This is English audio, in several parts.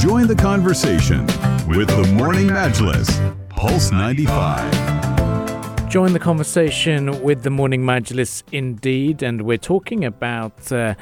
Join the conversation with the Morning Majlis, Pulse 95. Join the conversation with the Morning Majlis indeed, and we're talking about uh,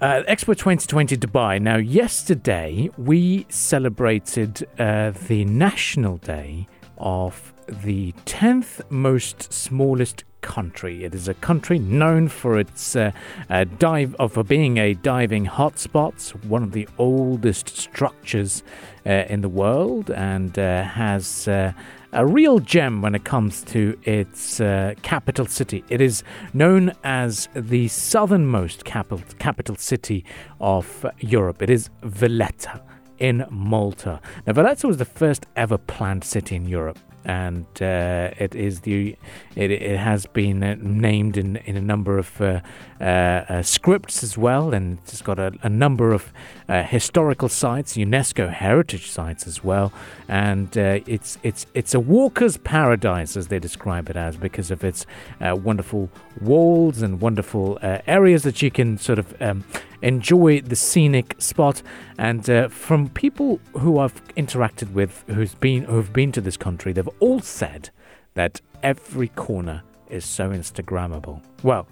uh, Expo 2020 Dubai. Now, yesterday we celebrated uh, the National Day of the 10th most smallest country. It is a country known for its uh, uh, dive, uh, for being a diving hotspot, one of the oldest structures uh, in the world, and uh, has uh, a real gem when it comes to its uh, capital city. It is known as the southernmost capital capital city of Europe. It is Valletta in Malta. Now, Valletta was the first ever planned city in Europe and uh, it is the it, it has been uh, named in in a number of uh, uh, uh scripts as well, and it's got a, a number of uh, historical sites, UNESCO heritage sites as well, and it's it's it's a walker's paradise as they describe it as because of its wonderful walls and wonderful areas that you can sort of um, enjoy the scenic spot. And uh, from people who I've interacted with, who's been who've been to this country, they've all said that every corner is so Instagrammable. Well.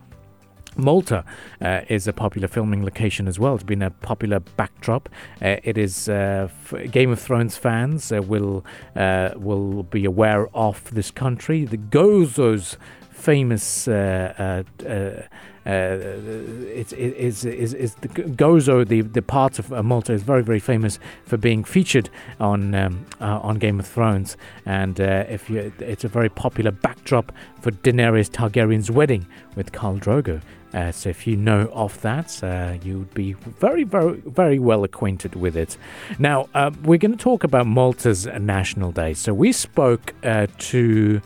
Malta uh, is a popular filming location as well. It's been a popular backdrop. Uh, it is uh, f- Game of Thrones fans uh, will uh, will be aware of this country. The Gozos famous uh, uh, uh, uh, the Gozo the the part of Malta is very very famous for being featured on um, uh, on Game of Thrones and uh, if you it's a very popular backdrop for Daenerys Targaryen's wedding with Khal Drogo. Uh, so if you know of that, uh, you would be very, very, very well acquainted with it. Now uh, we're going to talk about Malta's National Day. So we spoke to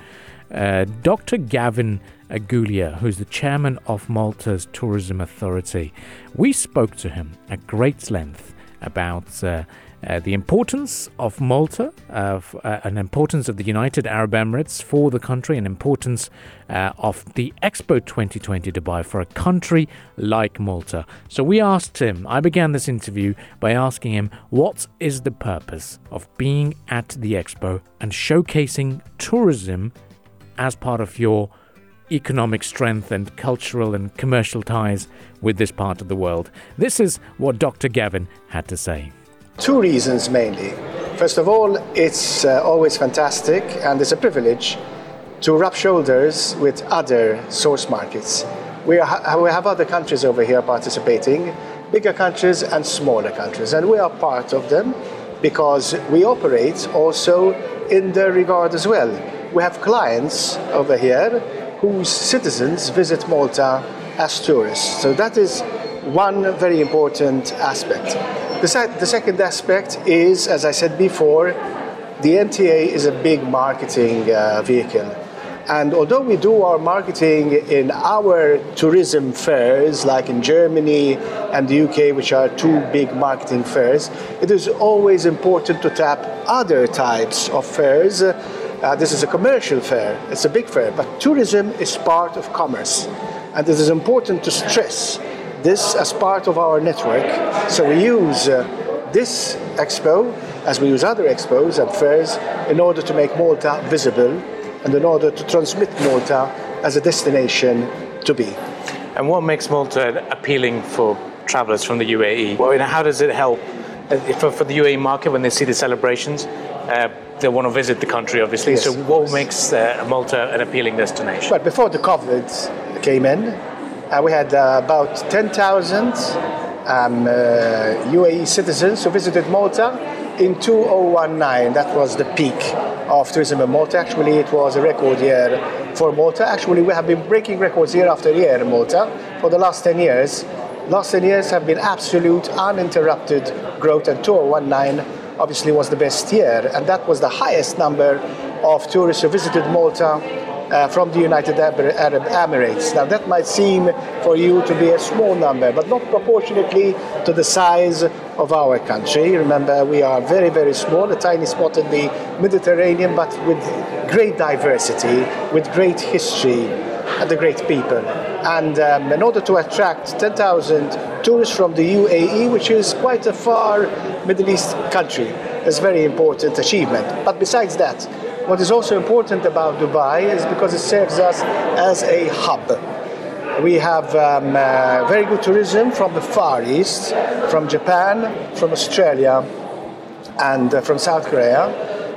Dr. Gavin Gulia, who's the chairman of Malta's Tourism Authority. We spoke to him at great length about uh, uh, the importance of Malta, uh, uh, an importance of the United Arab Emirates for the country, an importance uh, of the Expo 2020 Dubai for a country like Malta. So we asked him, I began this interview by asking him, what is the purpose of being at the Expo and showcasing tourism as part of your economic strength and cultural and commercial ties with this part of the world. This is what Dr. Gavin had to say. Two reasons mainly. First of all, it's uh, always fantastic and it's a privilege to rub shoulders with other source markets. We, we have other countries over here participating, bigger countries and smaller countries, and we are part of them because we operate also in their regard as well. We have clients over here whose citizens visit Malta as tourists. So that is one very important aspect. The, se- the second aspect is, as I said before, the MTA is a big marketing uh, vehicle. And although we do our marketing in our tourism fairs, like in Germany and the UK, which are two big marketing fairs, it is always important to tap other types of fairs uh, this is a commercial fair, it's a big fair, but tourism is part of commerce. And it is important to stress this as part of our network. So we use uh, this expo, as we use other expos and fairs, in order to make Malta visible and in order to transmit Malta as a destination to be. And what makes Malta appealing for travelers from the UAE? Well, you know, how does it help for, for the UAE market when they see the celebrations? Uh, they want to visit the country, obviously. Yes, so, what makes uh, Malta an appealing destination? Well, before the COVID came in, uh, we had uh, about 10,000 um, UAE uh, citizens who visited Malta in 2019. That was the peak of tourism in Malta. Actually, it was a record year for Malta. Actually, we have been breaking records year after year in Malta for the last 10 years. Last 10 years have been absolute uninterrupted growth, and 2019 obviously was the best year, and that was the highest number of tourists who visited Malta uh, from the United Arab Emirates. Now, that might seem for you to be a small number, but not proportionately to the size of our country. Remember, we are very, very small, a tiny spot in the Mediterranean, but with great diversity, with great history. The great people. And um, in order to attract 10,000 tourists from the UAE, which is quite a far Middle East country, is very important achievement. But besides that, what is also important about Dubai is because it serves us as a hub. We have um, uh, very good tourism from the Far East, from Japan, from Australia, and uh, from South Korea.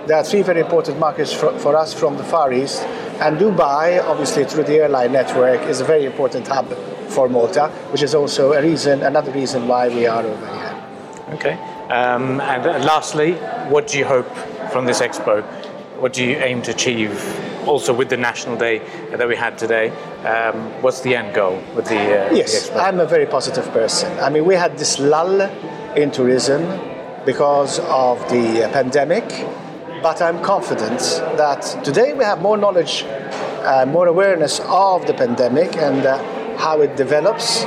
There are three very important markets for, for, us from the Far East, and Dubai, obviously through the airline network, is a very important hub for Malta, which is also a reason, another reason why we are over here. Okay. Um, and uh, lastly, what do you hope from this expo? What do you aim to achieve also with the National Day that we had today? Um, what's the end goal with the uh, Yes, the I'm a very positive person. I mean, we had this lull in tourism because of the pandemic, but I'm confident that today we have more knowledge, uh, more awareness of the pandemic and uh, how it develops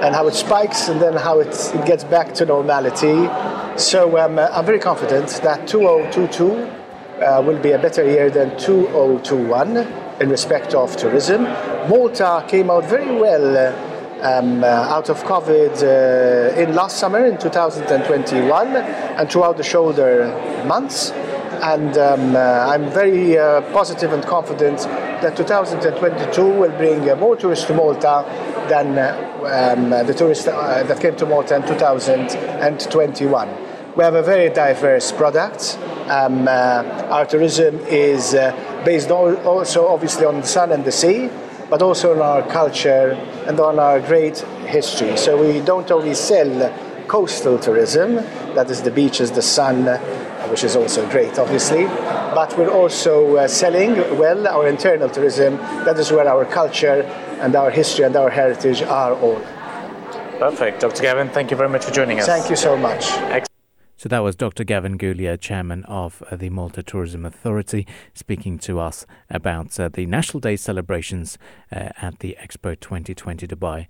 and how it spikes and then how it, it gets back to normality. So um, I'm very confident that 2022 uh, will be a better year than 2021 in respect of tourism. Malta came out very well uh, um, uh, out of COVID uh, in last summer in 2021 and throughout the shoulder months. And um, uh, I'm very uh, positive and confident that 2022 will bring more tourists to Malta than um, the tourists that came to Malta in 2021. We have a very diverse product. Um, uh, our tourism is uh, based also obviously on the sun and the sea, but also on our culture and on our great history. So we don't only sell coastal tourism, that is the beaches, the sun, which is also great, obviously, but we're also uh, selling well our internal tourism. That is where our culture and our history and our heritage are all. Perfect. Dr. Gavin, thank you very much for joining us. Thank you so much. So that was Dr. Gavin Gulia, chairman of uh, the Malta Tourism Authority, speaking to us about uh, the National Day celebrations uh, at the Expo 2020 Dubai.